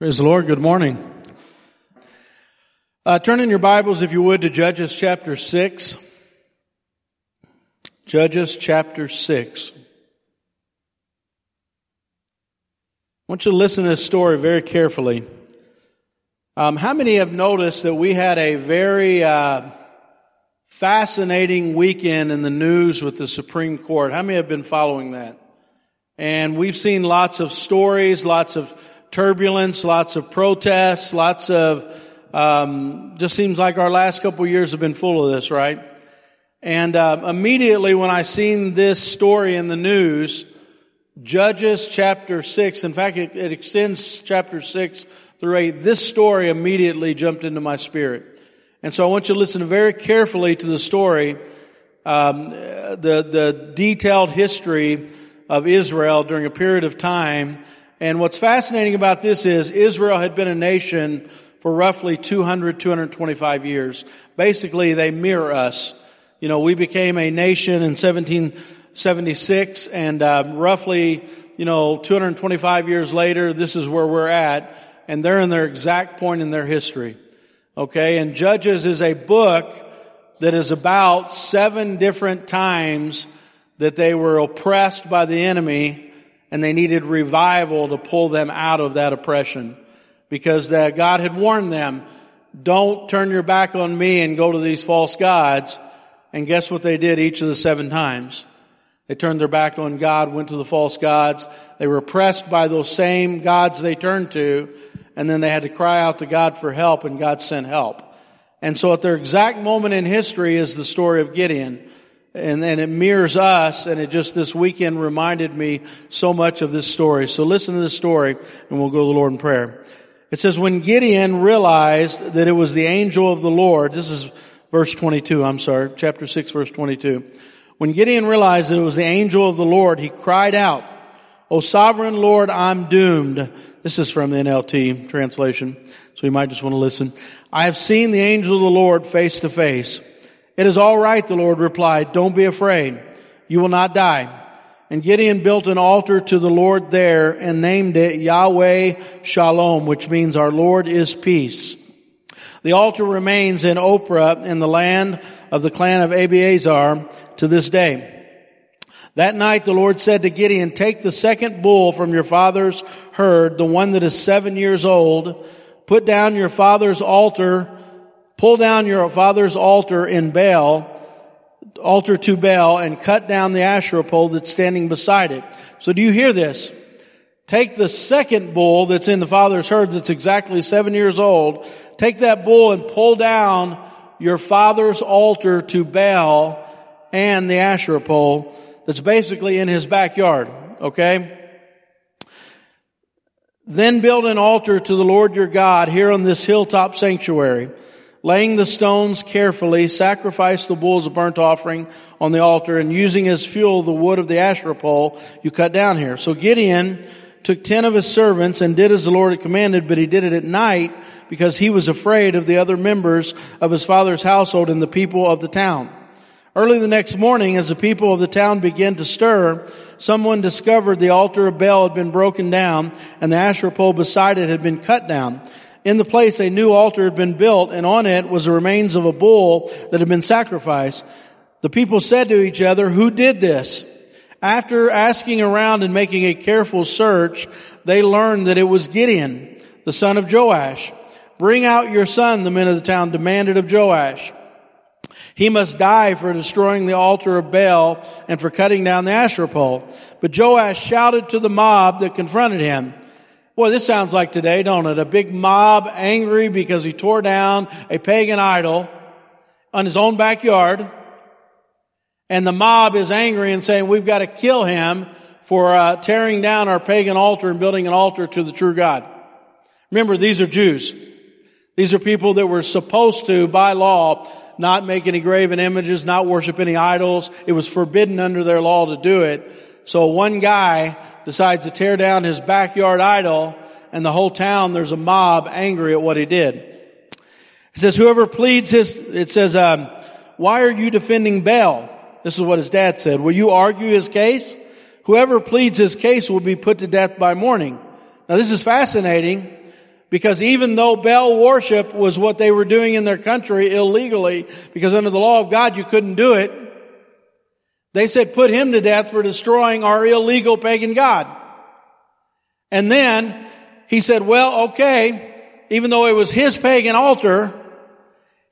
Praise the Lord. Good morning. Uh, turn in your Bibles, if you would, to Judges chapter 6. Judges chapter 6. I want you to listen to this story very carefully. Um, how many have noticed that we had a very uh, fascinating weekend in the news with the Supreme Court? How many have been following that? And we've seen lots of stories, lots of turbulence, lots of protests, lots of, um, just seems like our last couple years have been full of this, right? And uh, immediately when I seen this story in the news, Judges chapter 6, in fact, it, it extends chapter 6 through 8, this story immediately jumped into my spirit. And so I want you to listen very carefully to the story, um, the, the detailed history of Israel during a period of time and what's fascinating about this is Israel had been a nation for roughly 200, 225 years. Basically, they mirror us. You know, we became a nation in 1776 and uh, roughly, you know, 225 years later, this is where we're at. And they're in their exact point in their history. Okay. And Judges is a book that is about seven different times that they were oppressed by the enemy and they needed revival to pull them out of that oppression because that God had warned them, don't turn your back on me and go to these false gods. And guess what they did each of the seven times? They turned their back on God, went to the false gods. They were oppressed by those same gods they turned to, and then they had to cry out to God for help, and God sent help. And so at their exact moment in history is the story of Gideon and, and it mirrors us and it just this weekend reminded me so much of this story. So listen to this story and we'll go to the Lord in prayer. It says, when Gideon realized that it was the angel of the Lord, this is verse 22, I'm sorry, chapter 6 verse 22. When Gideon realized that it was the angel of the Lord, he cried out, O sovereign Lord, I'm doomed. This is from the NLT translation, so you might just want to listen. I have seen the angel of the Lord face to face. It is all right, the Lord replied. Don't be afraid. You will not die. And Gideon built an altar to the Lord there and named it Yahweh Shalom, which means our Lord is peace. The altar remains in Ophrah in the land of the clan of Abiezer to this day. That night the Lord said to Gideon, take the second bull from your father's herd, the one that is seven years old, put down your father's altar Pull down your father's altar in Baal, altar to Baal, and cut down the Asherah pole that's standing beside it. So do you hear this? Take the second bull that's in the father's herd that's exactly seven years old. Take that bull and pull down your father's altar to Baal and the Asherah pole that's basically in his backyard. Okay? Then build an altar to the Lord your God here on this hilltop sanctuary laying the stones carefully, sacrifice the bull as a burnt offering on the altar, and using as fuel the wood of the Asherah pole you cut down here. So Gideon took ten of his servants and did as the Lord had commanded, but he did it at night because he was afraid of the other members of his father's household and the people of the town. Early the next morning, as the people of the town began to stir, someone discovered the altar of Baal had been broken down and the Asherah pole beside it had been cut down. In the place, a new altar had been built, and on it was the remains of a bull that had been sacrificed. The people said to each other, Who did this? After asking around and making a careful search, they learned that it was Gideon, the son of Joash. Bring out your son, the men of the town demanded of Joash. He must die for destroying the altar of Baal and for cutting down the Asherah pole. But Joash shouted to the mob that confronted him, Boy, this sounds like today, don't it? A big mob angry because he tore down a pagan idol on his own backyard. And the mob is angry and saying, we've got to kill him for uh, tearing down our pagan altar and building an altar to the true God. Remember, these are Jews. These are people that were supposed to, by law, not make any graven images, not worship any idols. It was forbidden under their law to do it. So one guy decides to tear down his backyard idol and the whole town, there's a mob angry at what he did. It says, whoever pleads his, it says, um, why are you defending Baal? This is what his dad said. Will you argue his case? Whoever pleads his case will be put to death by morning. Now this is fascinating Because even though Baal worship was what they were doing in their country illegally, because under the law of God you couldn't do it, they said put him to death for destroying our illegal pagan God. And then he said, well, okay, even though it was his pagan altar,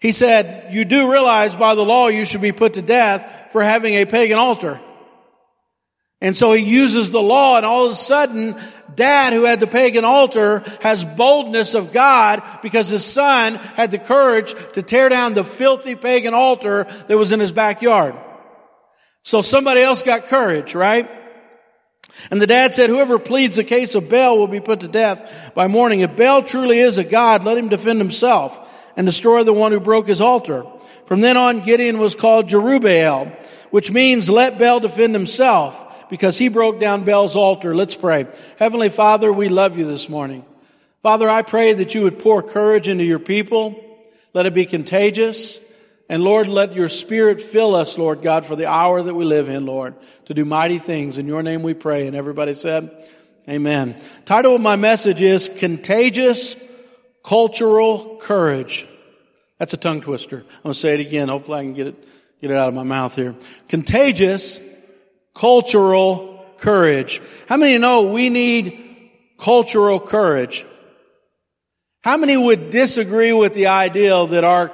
he said, you do realize by the law you should be put to death for having a pagan altar. And so he uses the law and all of a sudden, dad who had the pagan altar has boldness of God because his son had the courage to tear down the filthy pagan altar that was in his backyard. So somebody else got courage, right? And the dad said, whoever pleads the case of Baal will be put to death by morning. If Baal truly is a God, let him defend himself and destroy the one who broke his altar. From then on, Gideon was called Jerubbaal, which means let Baal defend himself because he broke down Baal's altar. Let's pray. Heavenly Father, we love you this morning. Father, I pray that you would pour courage into your people. Let it be contagious. And Lord, let your spirit fill us, Lord God, for the hour that we live in, Lord, to do mighty things. In your name we pray. And everybody said, Amen. Title of my message is Contagious Cultural Courage. That's a tongue twister. I'm going to say it again. Hopefully I can get it, get it out of my mouth here. Contagious cultural courage. How many know we need cultural courage? How many would disagree with the idea that our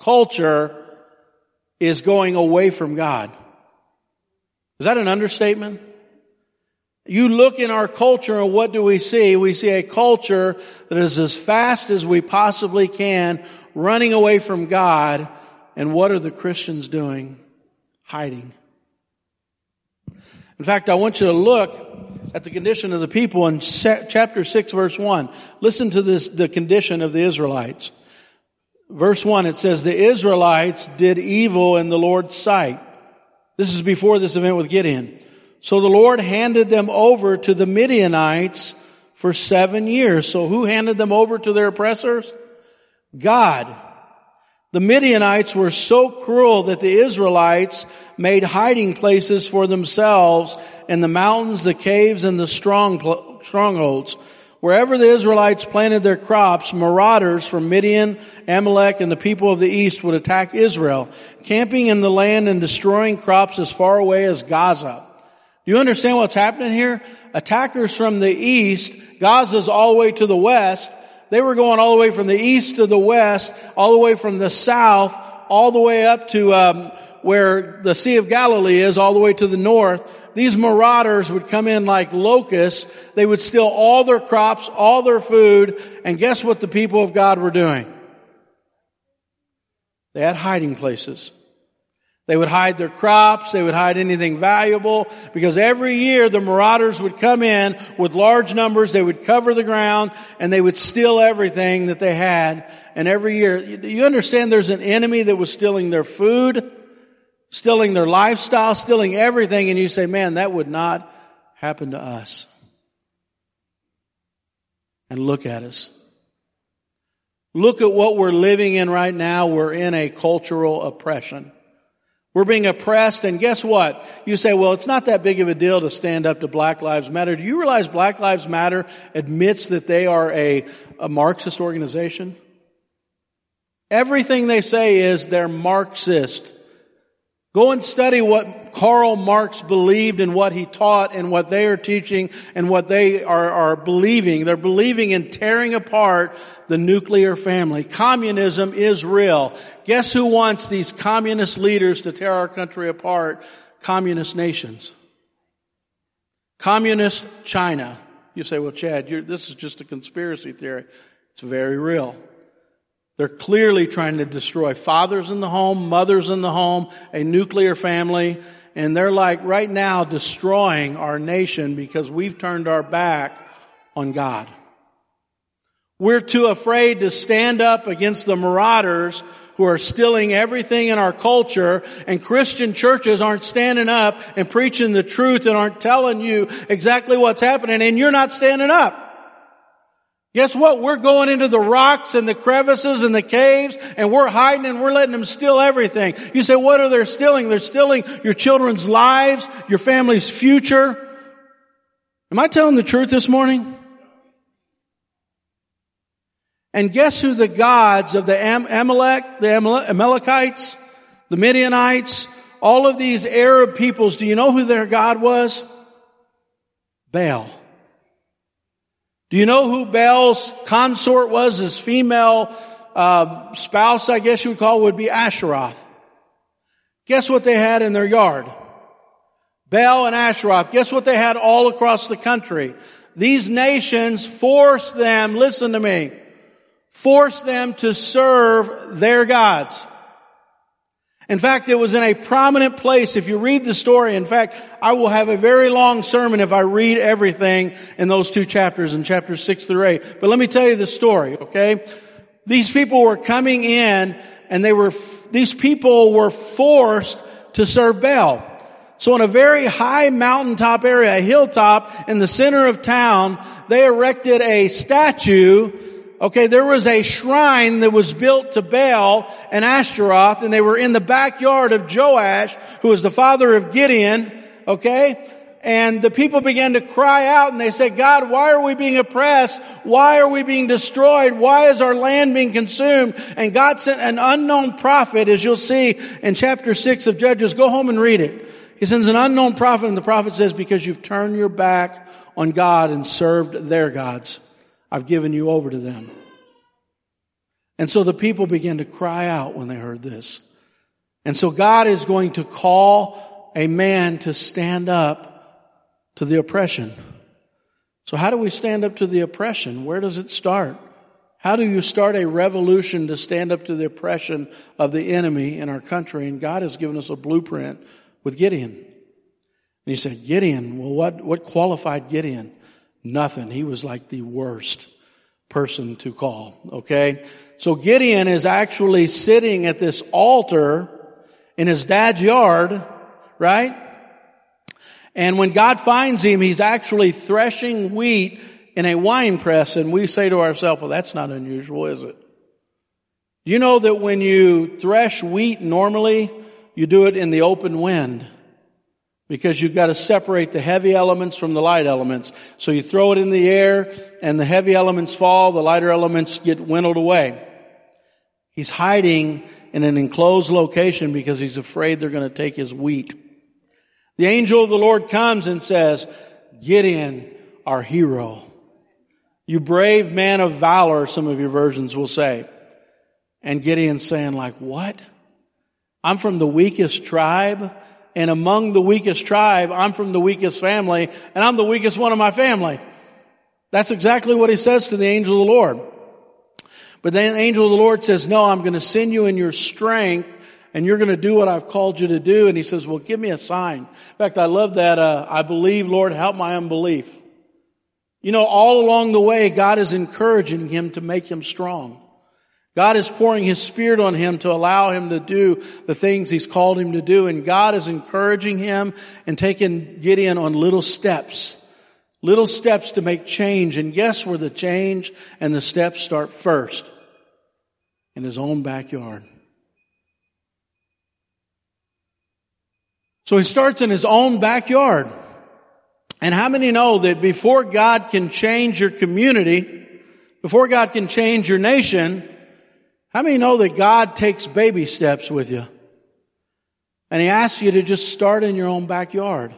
culture is going away from God? Is that an understatement? You look in our culture and what do we see? We see a culture that is as fast as we possibly can running away from God. And what are the Christians doing? Hiding. In fact, I want you to look at the condition of the people in chapter 6 verse 1. Listen to this, the condition of the Israelites. Verse 1, it says, the Israelites did evil in the Lord's sight. This is before this event with Gideon. So the Lord handed them over to the Midianites for seven years. So who handed them over to their oppressors? God. The Midianites were so cruel that the Israelites made hiding places for themselves in the mountains, the caves, and the strong, strongholds. Wherever the Israelites planted their crops, marauders from Midian, Amalek, and the people of the east would attack Israel, camping in the land and destroying crops as far away as Gaza. Do you understand what's happening here? Attackers from the east, Gaza's all the way to the west, they were going all the way from the east to the west, all the way from the south, all the way up to um, where the Sea of Galilee is, all the way to the north. These marauders would come in like locusts. They would steal all their crops, all their food, and guess what the people of God were doing? They had hiding places. They would hide their crops. They would hide anything valuable because every year the marauders would come in with large numbers. They would cover the ground and they would steal everything that they had. And every year, you understand there's an enemy that was stealing their food, stealing their lifestyle, stealing everything. And you say, man, that would not happen to us. And look at us. Look at what we're living in right now. We're in a cultural oppression. We're being oppressed, and guess what? You say, well, it's not that big of a deal to stand up to Black Lives Matter. Do you realize Black Lives Matter admits that they are a, a Marxist organization? Everything they say is they're Marxist. Go and study what Karl Marx believed and what he taught and what they are teaching and what they are, are believing. They're believing in tearing apart the nuclear family. Communism is real. Guess who wants these communist leaders to tear our country apart? Communist nations. Communist China. You say, well, Chad, this is just a conspiracy theory. It's very real. They're clearly trying to destroy fathers in the home, mothers in the home, a nuclear family, and they're like right now destroying our nation because we've turned our back on God. We're too afraid to stand up against the marauders who are stealing everything in our culture and Christian churches aren't standing up and preaching the truth and aren't telling you exactly what's happening and you're not standing up. Guess what? We're going into the rocks and the crevices and the caves and we're hiding and we're letting them steal everything. You say, what are they stealing? They're stealing your children's lives, your family's future. Am I telling the truth this morning? And guess who the gods of the Amalek, the Amalekites, the Midianites, all of these Arab peoples, do you know who their God was? Baal. Do you know who Baal's consort was? His female uh, spouse, I guess you would call, would be Asheroth. Guess what they had in their yard? Baal and Asheroth. Guess what they had all across the country? These nations forced them, listen to me, forced them to serve their gods. In fact, it was in a prominent place. If you read the story, in fact, I will have a very long sermon if I read everything in those two chapters, in chapters six through eight. But let me tell you the story, okay? These people were coming in and they were, these people were forced to serve Baal. So in a very high mountaintop area, a hilltop in the center of town, they erected a statue Okay, there was a shrine that was built to Baal and Ashtaroth, and they were in the backyard of Joash, who was the father of Gideon. Okay? And the people began to cry out and they said, God, why are we being oppressed? Why are we being destroyed? Why is our land being consumed? And God sent an unknown prophet, as you'll see in chapter six of Judges. Go home and read it. He sends an unknown prophet and the prophet says, because you've turned your back on God and served their gods. I've given you over to them. And so the people began to cry out when they heard this. And so God is going to call a man to stand up to the oppression. So how do we stand up to the oppression? Where does it start? How do you start a revolution to stand up to the oppression of the enemy in our country? And God has given us a blueprint with Gideon. And he said, Gideon, well, what, what qualified Gideon? Nothing. He was like the worst person to call. Okay. So Gideon is actually sitting at this altar in his dad's yard, right? And when God finds him, he's actually threshing wheat in a wine press. And we say to ourselves, well, that's not unusual, is it? You know that when you thresh wheat normally, you do it in the open wind because you've got to separate the heavy elements from the light elements. So you throw it in the air and the heavy elements fall, the lighter elements get winnowed away. He's hiding in an enclosed location because he's afraid they're going to take his wheat. The angel of the Lord comes and says, Gideon, our hero. You brave man of valor, some of your versions will say. And Gideon's saying like, what? I'm from the weakest tribe and among the weakest tribe, I'm from the weakest family, and I'm the weakest one of my family. That's exactly what he says to the angel of the Lord. But the angel of the Lord says, no, I'm going to send you in your strength and you're going to do what I've called you to do. And he says, well, give me a sign. In fact, I love that. Uh, I believe, Lord, help my unbelief. You know, all along the way, God is encouraging him to make him strong. God is pouring His Spirit on him to allow him to do the things He's called him to do. And God is encouraging him and taking Gideon on little steps. Little steps to make change. And guess where the change and the steps start first? In his own backyard. So he starts in his own backyard. And how many know that before God can change your community, before God can change your nation, how many know that God takes baby steps with you? And He asks you to just start in your own backyard.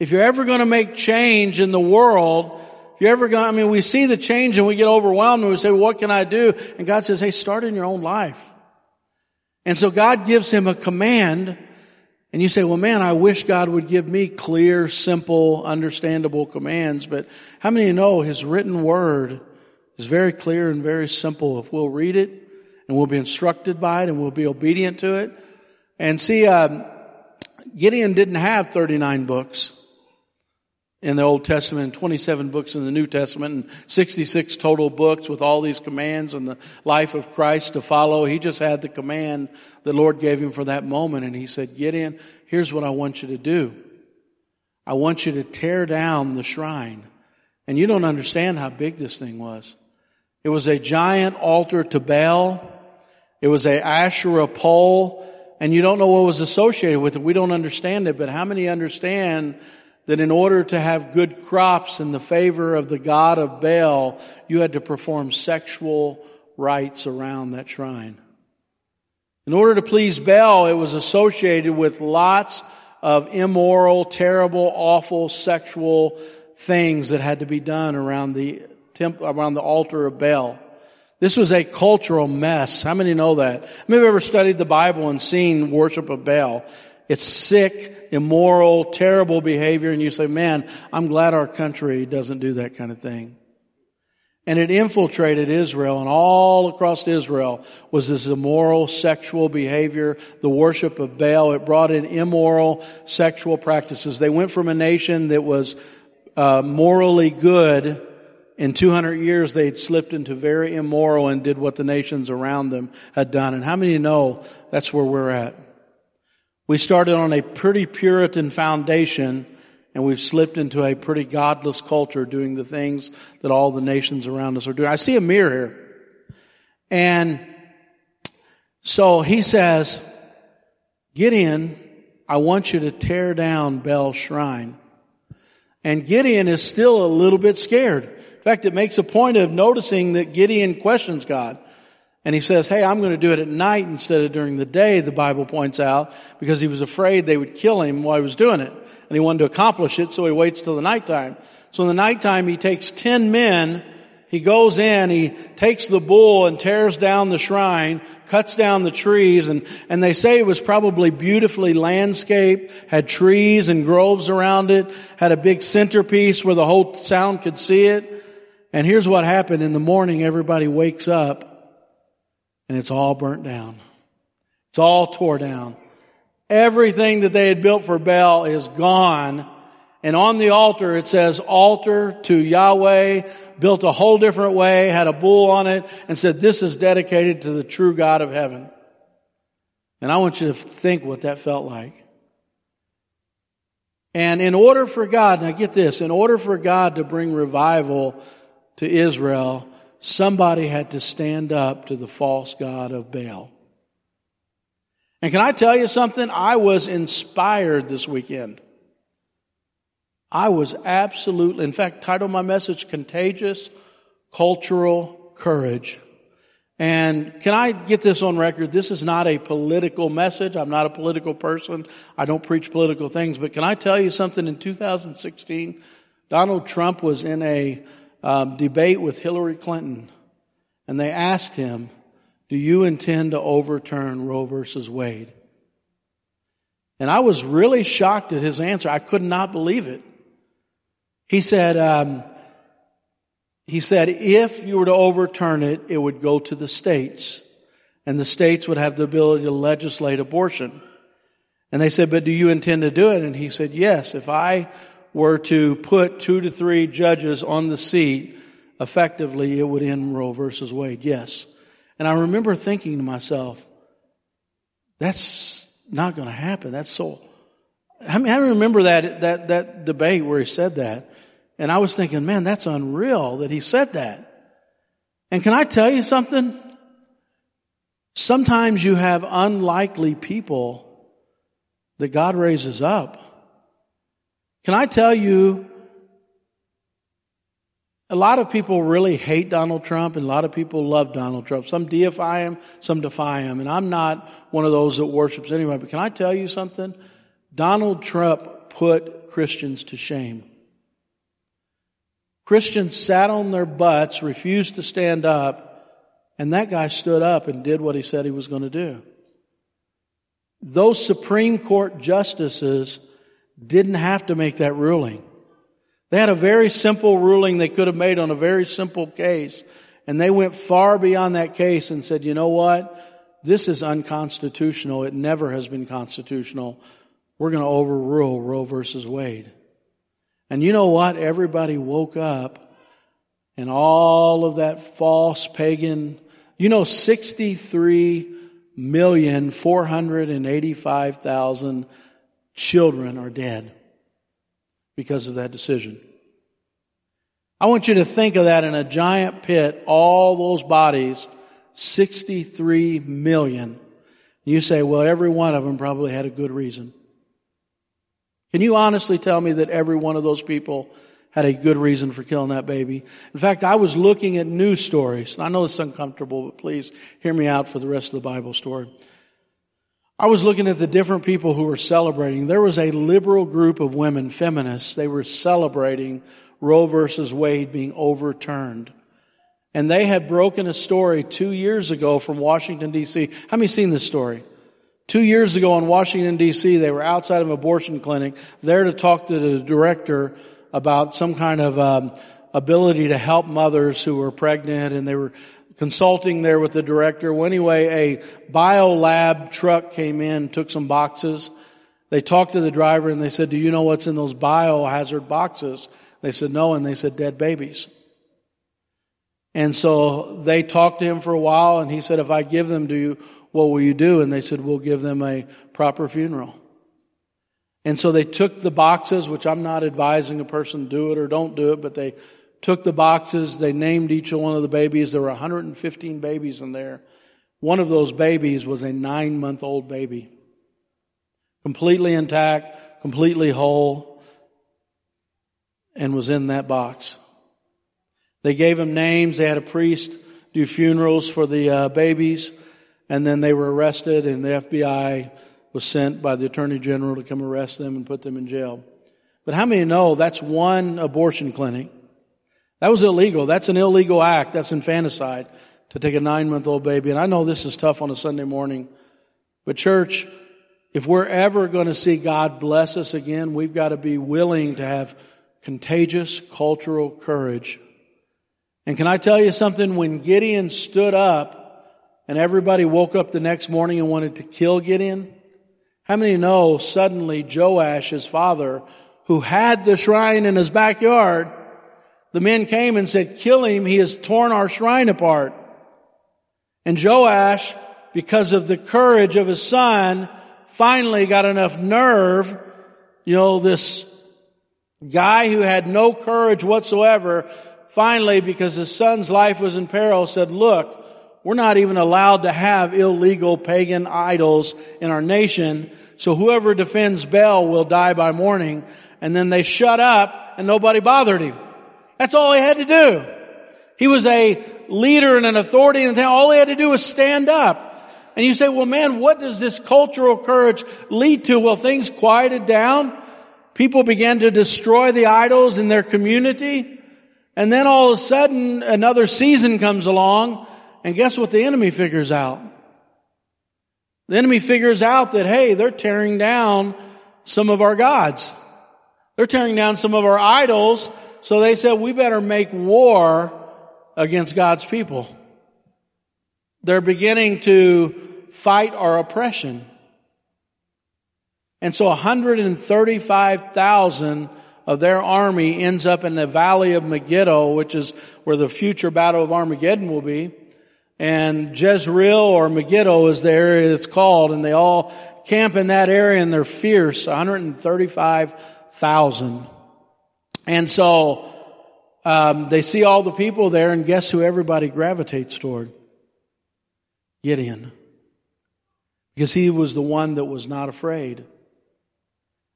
If you're ever going to make change in the world, if you're ever going, I mean, we see the change and we get overwhelmed and we say, what can I do? And God says, hey, start in your own life. And so God gives him a command and you say, well, man, I wish God would give me clear, simple, understandable commands. But how many you know his written word is very clear and very simple. If we'll read it and we'll be instructed by it and we'll be obedient to it. And see, um, Gideon didn't have 39 books in the Old Testament and 27 books in the New Testament and 66 total books with all these commands and the life of Christ to follow. He just had the command the Lord gave him for that moment and he said, Gideon, here's what I want you to do. I want you to tear down the shrine. And you don't understand how big this thing was. It was a giant altar to Baal. It was a Asherah pole. And you don't know what was associated with it. We don't understand it, but how many understand that in order to have good crops in the favor of the God of Baal, you had to perform sexual rites around that shrine. In order to please Baal, it was associated with lots of immoral, terrible, awful sexual things that had to be done around the temple, around the altar of Baal. This was a cultural mess. How many know that? Have you ever studied the Bible and seen worship of Baal? It's sick, immoral, terrible behavior, and you say, man, I'm glad our country doesn't do that kind of thing. And it infiltrated Israel, and all across Israel was this immoral sexual behavior, the worship of Baal. It brought in immoral sexual practices. They went from a nation that was uh, morally good. In 200 years, they'd slipped into very immoral and did what the nations around them had done. And how many know that's where we're at? We started on a pretty Puritan foundation and we've slipped into a pretty godless culture doing the things that all the nations around us are doing. I see a mirror here. And so he says, Gideon, I want you to tear down Baal's shrine. And Gideon is still a little bit scared. In fact, it makes a point of noticing that Gideon questions God. And he says, Hey, I'm going to do it at night instead of during the day, the Bible points out, because he was afraid they would kill him while he was doing it. And he wanted to accomplish it, so he waits till the nighttime. So in the nighttime, he takes ten men, he goes in, he takes the bull and tears down the shrine, cuts down the trees, and, and they say it was probably beautifully landscaped, had trees and groves around it, had a big centerpiece where the whole town could see it. And here's what happened. In the morning, everybody wakes up and it's all burnt down. It's all tore down. Everything that they had built for Baal is gone. And on the altar, it says altar to Yahweh, built a whole different way, had a bull on it, and said, this is dedicated to the true God of heaven. And I want you to think what that felt like. And in order for God, now get this, in order for God to bring revival to Israel, somebody had to stand up to the false God of Baal. And can I tell you something? I was inspired this weekend. I was absolutely, in fact, titled my message Contagious Cultural Courage. And can I get this on record? This is not a political message. I'm not a political person. I don't preach political things. But can I tell you something? In 2016, Donald Trump was in a um, debate with Hillary Clinton, and they asked him, Do you intend to overturn Roe versus Wade? And I was really shocked at his answer. I could not believe it. He said, um, he said, if you were to overturn it, it would go to the states, and the states would have the ability to legislate abortion. And they said, but do you intend to do it? And he said, yes. If I were to put two to three judges on the seat, effectively it would end Roe versus Wade. Yes. And I remember thinking to myself, that's not going to happen. That's so. I mean, I remember that, that, that debate where he said that. And I was thinking, man, that's unreal that he said that. And can I tell you something? Sometimes you have unlikely people that God raises up can I tell you, a lot of people really hate Donald Trump and a lot of people love Donald Trump. Some deify him, some defy him. And I'm not one of those that worships anyway. But can I tell you something? Donald Trump put Christians to shame. Christians sat on their butts, refused to stand up, and that guy stood up and did what he said he was going to do. Those Supreme Court justices didn't have to make that ruling. They had a very simple ruling they could have made on a very simple case. And they went far beyond that case and said, you know what? This is unconstitutional. It never has been constitutional. We're going to overrule Roe versus Wade. And you know what? Everybody woke up and all of that false pagan, you know, 63 million 485,000 children are dead because of that decision. I want you to think of that in a giant pit, all those bodies, 63 million. You say, well, every one of them probably had a good reason. Can you honestly tell me that every one of those people had a good reason for killing that baby? In fact, I was looking at news stories. And I know it's uncomfortable, but please hear me out for the rest of the Bible story. I was looking at the different people who were celebrating. There was a liberal group of women, feminists. They were celebrating Roe versus Wade being overturned. And they had broken a story two years ago from Washington DC. How many seen this story? Two years ago in Washington DC, they were outside of an abortion clinic there to talk to the director about some kind of um, ability to help mothers who were pregnant and they were consulting there with the director. Well, anyway, a biolab truck came in, took some boxes. They talked to the driver and they said, do you know what's in those biohazard boxes? They said, no. And they said, dead babies. And so they talked to him for a while and he said, if I give them to you, what will you do? And they said, we'll give them a proper funeral. And so they took the boxes, which I'm not advising a person do it or don't do it, but they took the boxes, they named each one of the babies. There were 115 babies in there. One of those babies was a nine month old baby. Completely intact, completely whole, and was in that box. They gave him names. They had a priest do funerals for the uh, babies, and then they were arrested, and the FBI was sent by the Attorney General to come arrest them and put them in jail. But how many know that's one abortion clinic? That was illegal. That's an illegal act. That's infanticide to take a nine month old baby. And I know this is tough on a Sunday morning, but church, if we're ever going to see God bless us again, we've got to be willing to have contagious cultural courage. And can I tell you something? When Gideon stood up and everybody woke up the next morning and wanted to kill Gideon, how many know suddenly Joash, his father, who had the shrine in his backyard, the men came and said, kill him. He has torn our shrine apart. And Joash, because of the courage of his son, finally got enough nerve, you know, this guy who had no courage whatsoever, finally, because his son's life was in peril, said, look, we're not even allowed to have illegal pagan idols in our nation. So whoever defends Baal will die by morning. And then they shut up and nobody bothered him. That's all he had to do. He was a leader and an authority in the town. All he had to do was stand up. And you say, well man, what does this cultural courage lead to? Well, things quieted down. People began to destroy the idols in their community. And then all of a sudden, another season comes along. And guess what the enemy figures out? The enemy figures out that, hey, they're tearing down some of our gods. They're tearing down some of our idols so they said, we better make war against God's people. They're beginning to fight our oppression. And so 135,000 of their army ends up in the valley of Megiddo, which is where the future battle of Armageddon will be. And Jezreel or Megiddo is the area it's called, and they all camp in that area and they're fierce, 135,000. And so um, they see all the people there, and guess who everybody gravitates toward? Gideon. Because he was the one that was not afraid.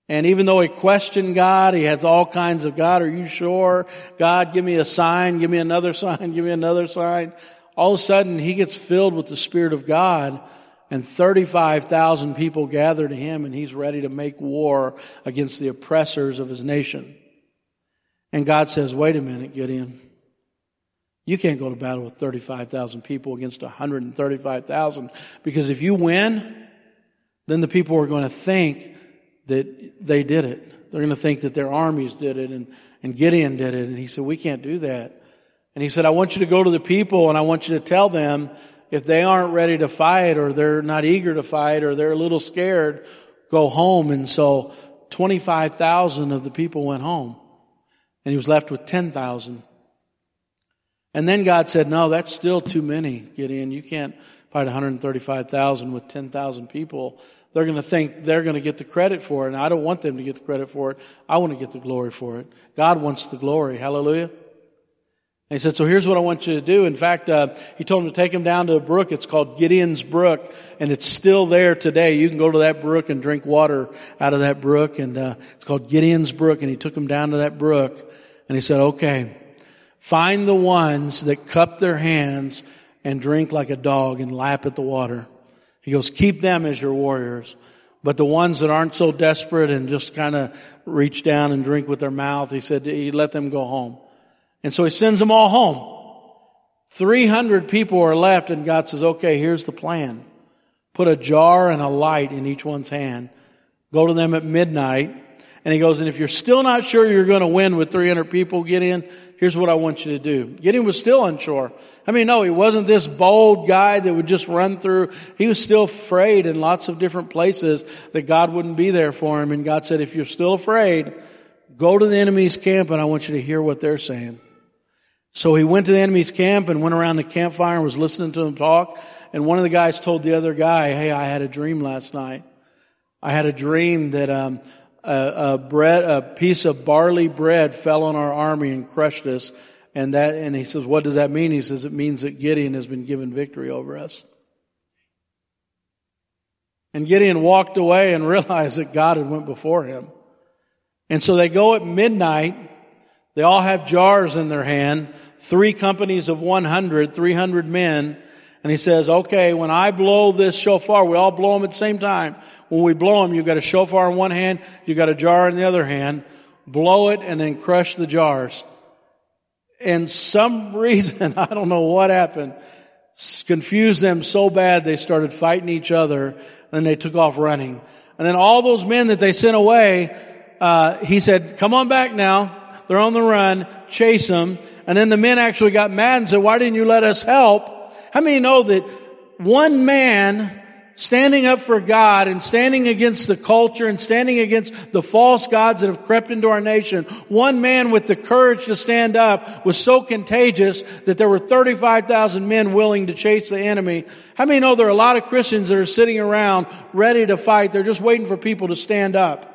And even though he questioned God, he has all kinds of God, are you sure? God, give me a sign, give me another sign, give me another sign. All of a sudden, he gets filled with the Spirit of God, and 35,000 people gather to him, and he's ready to make war against the oppressors of his nation. And God says, wait a minute, Gideon. You can't go to battle with 35,000 people against 135,000 because if you win, then the people are going to think that they did it. They're going to think that their armies did it and, and Gideon did it. And he said, we can't do that. And he said, I want you to go to the people and I want you to tell them if they aren't ready to fight or they're not eager to fight or they're a little scared, go home. And so 25,000 of the people went home and he was left with 10,000. And then God said, no, that's still too many, Gideon. You can't fight 135,000 with 10,000 people. They're going to think they're going to get the credit for it. And I don't want them to get the credit for it. I want to get the glory for it. God wants the glory. Hallelujah. He said, so here's what I want you to do. In fact, uh, he told him to take him down to a brook. It's called Gideon's Brook, and it's still there today. You can go to that brook and drink water out of that brook, and uh, it's called Gideon's Brook. And he took him down to that brook, and he said, okay, find the ones that cup their hands and drink like a dog and lap at the water. He goes, keep them as your warriors. But the ones that aren't so desperate and just kind of reach down and drink with their mouth, he said, he let them go home. And so he sends them all home. 300 people are left and God says, okay, here's the plan. Put a jar and a light in each one's hand. Go to them at midnight. And he goes, and if you're still not sure you're going to win with 300 people, Gideon, here's what I want you to do. Gideon was still unsure. I mean, no, he wasn't this bold guy that would just run through. He was still afraid in lots of different places that God wouldn't be there for him. And God said, if you're still afraid, go to the enemy's camp and I want you to hear what they're saying. So he went to the enemy's camp and went around the campfire and was listening to them talk. And one of the guys told the other guy, "Hey, I had a dream last night. I had a dream that um, a, a bread, a piece of barley bread fell on our army and crushed us." And that, and he says, "What does that mean?" He says, "It means that Gideon has been given victory over us." And Gideon walked away and realized that God had went before him. And so they go at midnight they all have jars in their hand, three companies of 100, 300 men. And he says, okay, when I blow this shofar, we all blow them at the same time. When we blow them, you've got a shofar in one hand, you've got a jar in the other hand. Blow it and then crush the jars. And some reason, I don't know what happened, confused them so bad they started fighting each other and they took off running. And then all those men that they sent away, uh, he said, come on back now. They're on the run. Chase them. And then the men actually got mad and said, why didn't you let us help? How many know that one man standing up for God and standing against the culture and standing against the false gods that have crept into our nation, one man with the courage to stand up was so contagious that there were 35,000 men willing to chase the enemy. How many know there are a lot of Christians that are sitting around ready to fight? They're just waiting for people to stand up.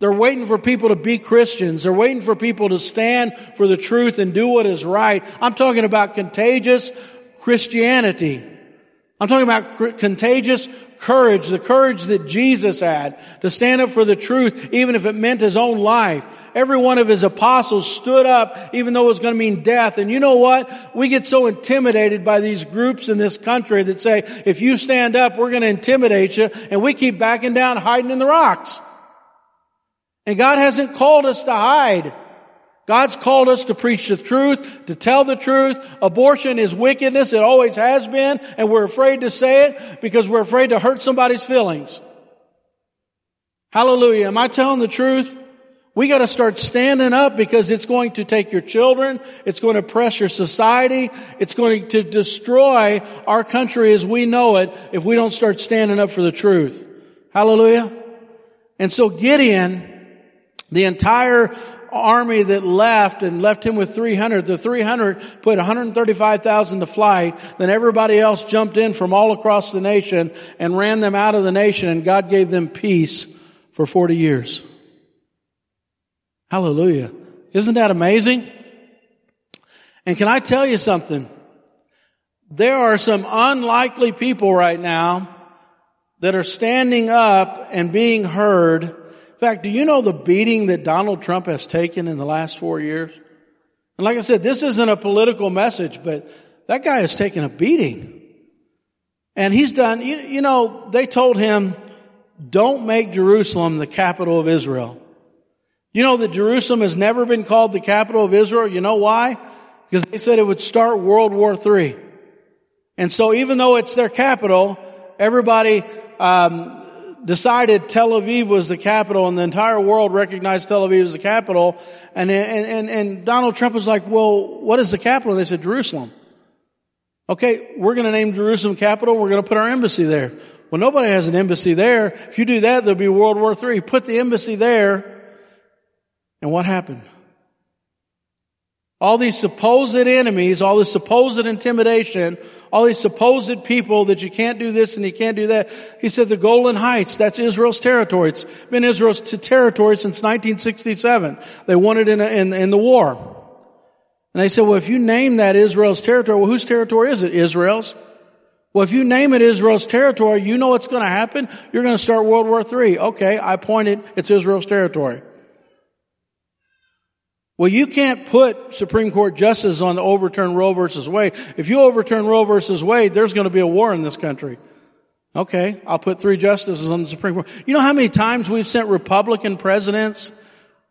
They're waiting for people to be Christians. They're waiting for people to stand for the truth and do what is right. I'm talking about contagious Christianity. I'm talking about contagious courage, the courage that Jesus had to stand up for the truth, even if it meant his own life. Every one of his apostles stood up, even though it was going to mean death. And you know what? We get so intimidated by these groups in this country that say, if you stand up, we're going to intimidate you, and we keep backing down, hiding in the rocks. And God hasn't called us to hide. God's called us to preach the truth, to tell the truth. Abortion is wickedness. It always has been. And we're afraid to say it because we're afraid to hurt somebody's feelings. Hallelujah. Am I telling the truth? We got to start standing up because it's going to take your children. It's going to press your society. It's going to destroy our country as we know it if we don't start standing up for the truth. Hallelujah. And so Gideon, the entire army that left and left him with 300, the 300 put 135,000 to flight. Then everybody else jumped in from all across the nation and ran them out of the nation and God gave them peace for 40 years. Hallelujah. Isn't that amazing? And can I tell you something? There are some unlikely people right now that are standing up and being heard fact, do you know the beating that Donald Trump has taken in the last four years? And like I said, this isn't a political message, but that guy has taken a beating. And he's done, you, you know, they told him, don't make Jerusalem the capital of Israel. You know that Jerusalem has never been called the capital of Israel. You know why? Because they said it would start World War III. And so even though it's their capital, everybody um, decided Tel Aviv was the capital and the entire world recognized Tel Aviv as the capital. And, and, and, and Donald Trump was like, well, what is the capital? And they said, Jerusalem. Okay, we're going to name Jerusalem capital. We're going to put our embassy there. Well, nobody has an embassy there. If you do that, there'll be World War III. Put the embassy there. And what happened? All these supposed enemies, all this supposed intimidation, all these supposed people that you can't do this and you can't do that. He said the Golan Heights, that's Israel's territory. It's been Israel's territory since 1967. They won it in, a, in, in the war. And they said, well, if you name that Israel's territory, well, whose territory is it? Israel's. Well, if you name it Israel's territory, you know what's going to happen? You're going to start World War III. Okay, I pointed, it's Israel's territory. Well, you can't put Supreme Court justices on the overturn Roe versus Wade. If you overturn Roe versus Wade, there's going to be a war in this country. Okay, I'll put three justices on the Supreme Court. You know how many times we've sent Republican presidents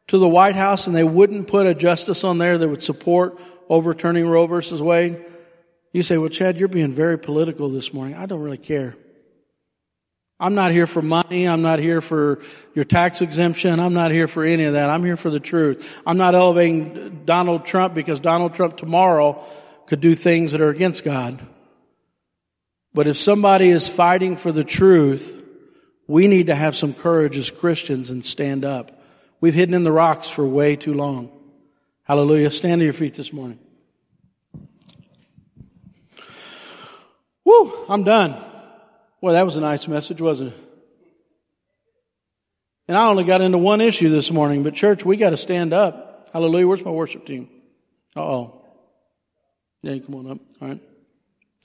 to the White House and they wouldn't put a justice on there that would support overturning Roe versus Wade? You say, well, Chad, you're being very political this morning. I don't really care. I'm not here for money. I'm not here for your tax exemption. I'm not here for any of that. I'm here for the truth. I'm not elevating Donald Trump because Donald Trump tomorrow could do things that are against God. But if somebody is fighting for the truth, we need to have some courage as Christians and stand up. We've hidden in the rocks for way too long. Hallelujah. Stand to your feet this morning. Woo, I'm done. Well, that was a nice message, wasn't it? And I only got into one issue this morning, but church, we got to stand up. Hallelujah. Where's my worship team? Uh oh. Yeah, come on up. All right.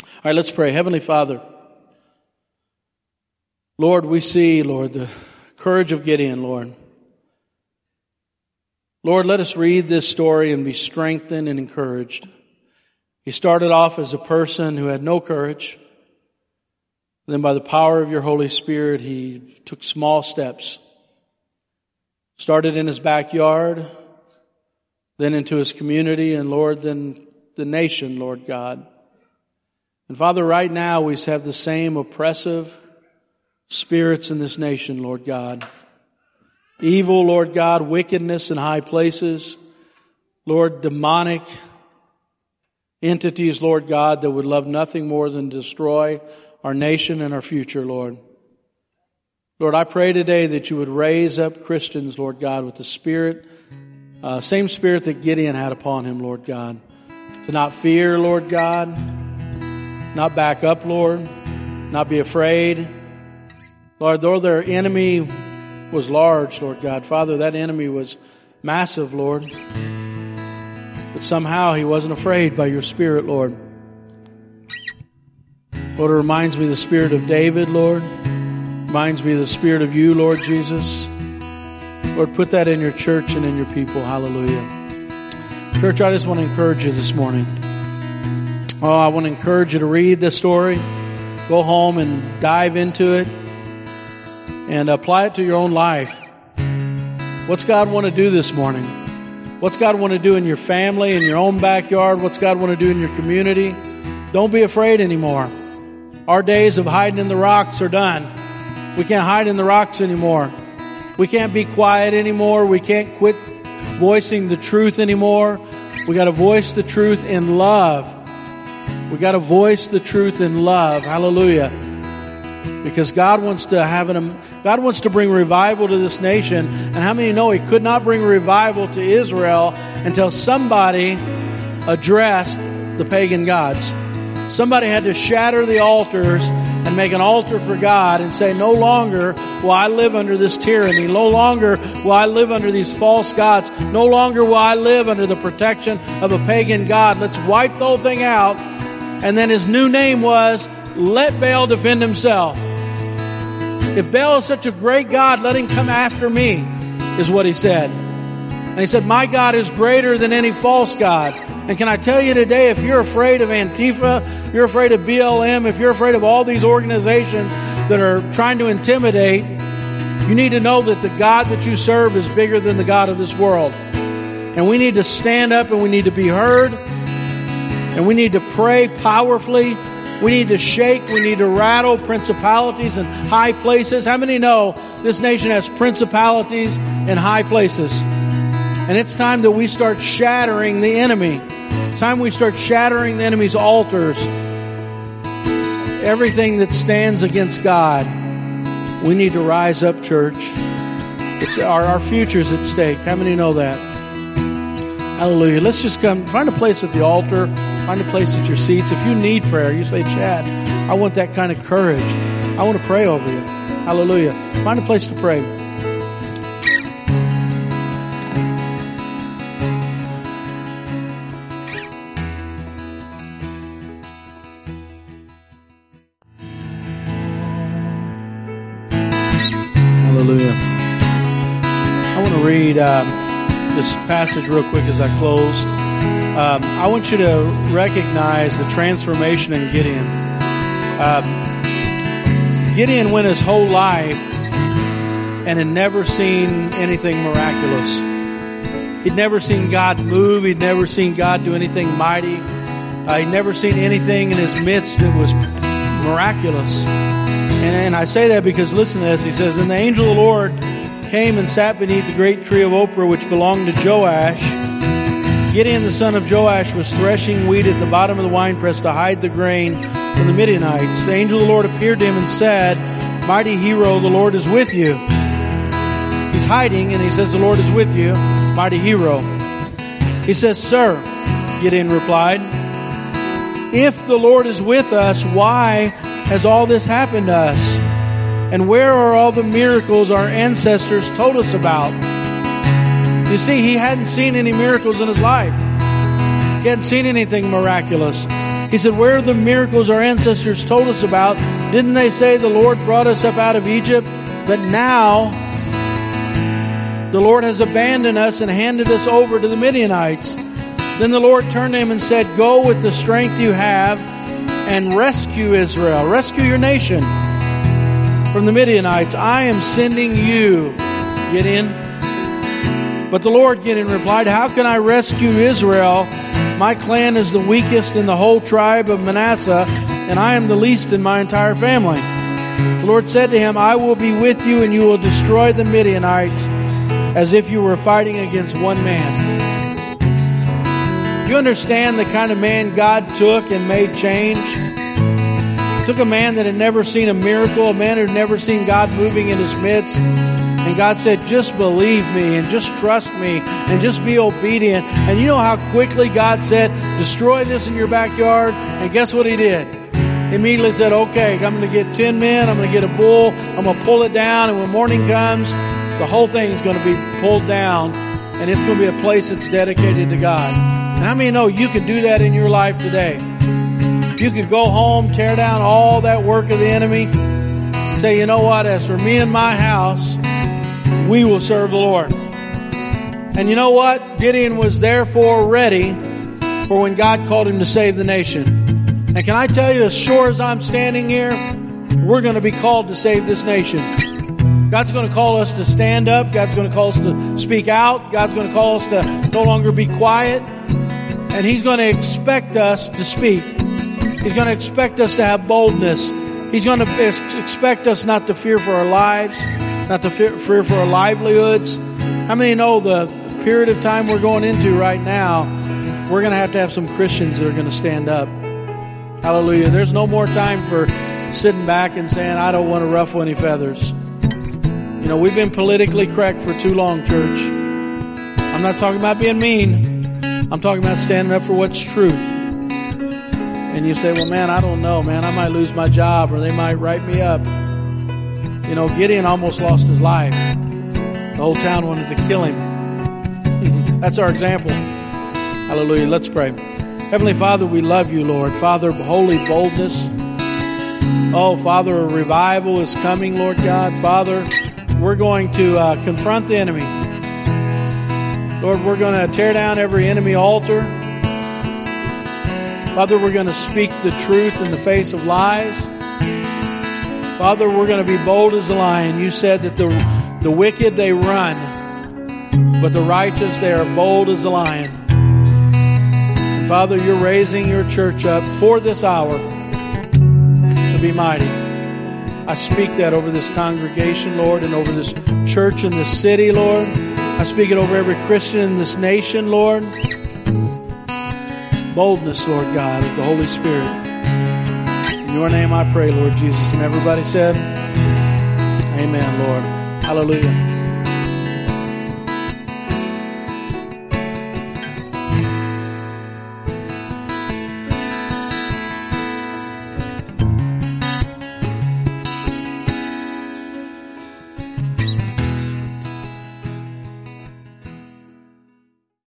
All right, let's pray. Heavenly Father, Lord, we see, Lord, the courage of Gideon, Lord. Lord, let us read this story and be strengthened and encouraged. He started off as a person who had no courage. Then by the power of your Holy Spirit, he took small steps. Started in his backyard, then into his community, and Lord, then the nation, Lord God. And Father, right now we have the same oppressive spirits in this nation, Lord God. Evil, Lord God, wickedness in high places. Lord, demonic entities, Lord God, that would love nothing more than destroy our nation and our future, Lord. Lord, I pray today that you would raise up Christians, Lord God, with the spirit, uh, same spirit that Gideon had upon him, Lord God. To not fear, Lord God, not back up, Lord, not be afraid. Lord, though their enemy was large, Lord God. Father, that enemy was massive, Lord. But somehow he wasn't afraid by your Spirit, Lord. Lord, it reminds me of the Spirit of David, Lord. Reminds me of the Spirit of you, Lord Jesus. Lord, put that in your church and in your people. Hallelujah. Church, I just want to encourage you this morning. Oh, I want to encourage you to read this story, go home and dive into it and apply it to your own life. What's God want to do this morning? What's God want to do in your family, in your own backyard? What's God want to do in your community? Don't be afraid anymore. Our days of hiding in the rocks are done. We can't hide in the rocks anymore. We can't be quiet anymore. We can't quit voicing the truth anymore. We got to voice the truth in love. We got to voice the truth in love. Hallelujah because God wants to have an God wants to bring revival to this nation. And how many know He could not bring revival to Israel until somebody addressed the pagan gods? Somebody had to shatter the altars and make an altar for God and say, No longer will I live under this tyranny. No longer will I live under these false gods. No longer will I live under the protection of a pagan God. Let's wipe the whole thing out. And then his new name was, Let Baal defend himself. If Baal is such a great God, let him come after me, is what he said. And he said, My God is greater than any false God. And can I tell you today, if you're afraid of Antifa, you're afraid of BLM, if you're afraid of all these organizations that are trying to intimidate, you need to know that the God that you serve is bigger than the God of this world. And we need to stand up and we need to be heard. And we need to pray powerfully we need to shake, we need to rattle principalities and high places. How many know this nation has principalities and high places? And it's time that we start shattering the enemy. It's time we start shattering the enemy's altars. Everything that stands against God, we need to rise up, church. It's our, our future's at stake. How many know that? Hallelujah. Let's just come, find a place at the altar, find a place at your seats. If you need prayer, you say, Chad, I want that kind of courage. I want to pray over you. Hallelujah. Find a place to pray. Hallelujah. I want to read uh, this passage real quick as I close. Um, I want you to recognize the transformation in Gideon. Uh, Gideon went his whole life and had never seen anything miraculous. He'd never seen God move. He'd never seen God do anything mighty. Uh, he'd never seen anything in his midst that was miraculous. And, and I say that because listen to this. He says, Then the angel of the Lord came and sat beneath the great tree of Ophrah, which belonged to Joash. Gideon, the son of Joash, was threshing wheat at the bottom of the winepress to hide the grain from the Midianites. The angel of the Lord appeared to him and said, Mighty hero, the Lord is with you. He's hiding, and he says, The Lord is with you mighty hero. He says, Sir, Gideon replied, if the Lord is with us, why has all this happened to us? And where are all the miracles our ancestors told us about? You see, he hadn't seen any miracles in his life. He hadn't seen anything miraculous. He said, Where are the miracles our ancestors told us about? Didn't they say the Lord brought us up out of Egypt? But now the Lord has abandoned us and handed us over to the Midianites. Then the Lord turned to him and said, Go with the strength you have and rescue Israel, rescue your nation from the Midianites. I am sending you. In. But the Lord Gideon replied, How can I rescue Israel? My clan is the weakest in the whole tribe of Manasseh, and I am the least in my entire family. The Lord said to him, I will be with you, and you will destroy the Midianites as if you were fighting against one man. Do you understand the kind of man God took and made change? Took a man that had never seen a miracle, a man who had never seen God moving in his midst. And God said, just believe me and just trust me and just be obedient. And you know how quickly God said, destroy this in your backyard? And guess what he did? He immediately said, okay, I'm going to get 10 men, I'm going to get a bull, I'm going to pull it down, and when morning comes, the whole thing is going to be pulled down and it's going to be a place that's dedicated to God. And how many know you can do that in your life today? You could go home, tear down all that work of the enemy, say, you know what, as for me and my house, we will serve the Lord. And you know what? Gideon was therefore ready for when God called him to save the nation. And can I tell you, as sure as I'm standing here, we're going to be called to save this nation. God's going to call us to stand up. God's going to call us to speak out. God's going to call us to no longer be quiet. And He's going to expect us to speak. He's going to expect us to have boldness. He's going to expect us not to fear for our lives, not to fear for our livelihoods. How many know the period of time we're going into right now? We're going to have to have some Christians that are going to stand up. Hallelujah. There's no more time for sitting back and saying, I don't want to ruffle any feathers. You know, we've been politically correct for too long, church. I'm not talking about being mean. I'm talking about standing up for what's truth. And you say, well, man, I don't know, man. I might lose my job or they might write me up. You know, Gideon almost lost his life. The whole town wanted to kill him. That's our example. Hallelujah. Let's pray. Heavenly Father, we love you, Lord. Father, holy boldness. Oh, Father, a revival is coming, Lord God. Father, we're going to uh, confront the enemy. Lord, we're going to tear down every enemy altar. Father, we're going to speak the truth in the face of lies. Father, we're going to be bold as a lion. You said that the, the wicked, they run, but the righteous, they are bold as a lion. And Father, you're raising your church up for this hour to be mighty. I speak that over this congregation, Lord, and over this church in this city, Lord. I speak it over every Christian in this nation, Lord. Boldness, Lord God, of the Holy Spirit. In your name I pray, Lord Jesus. And everybody said, Amen, Lord. Hallelujah.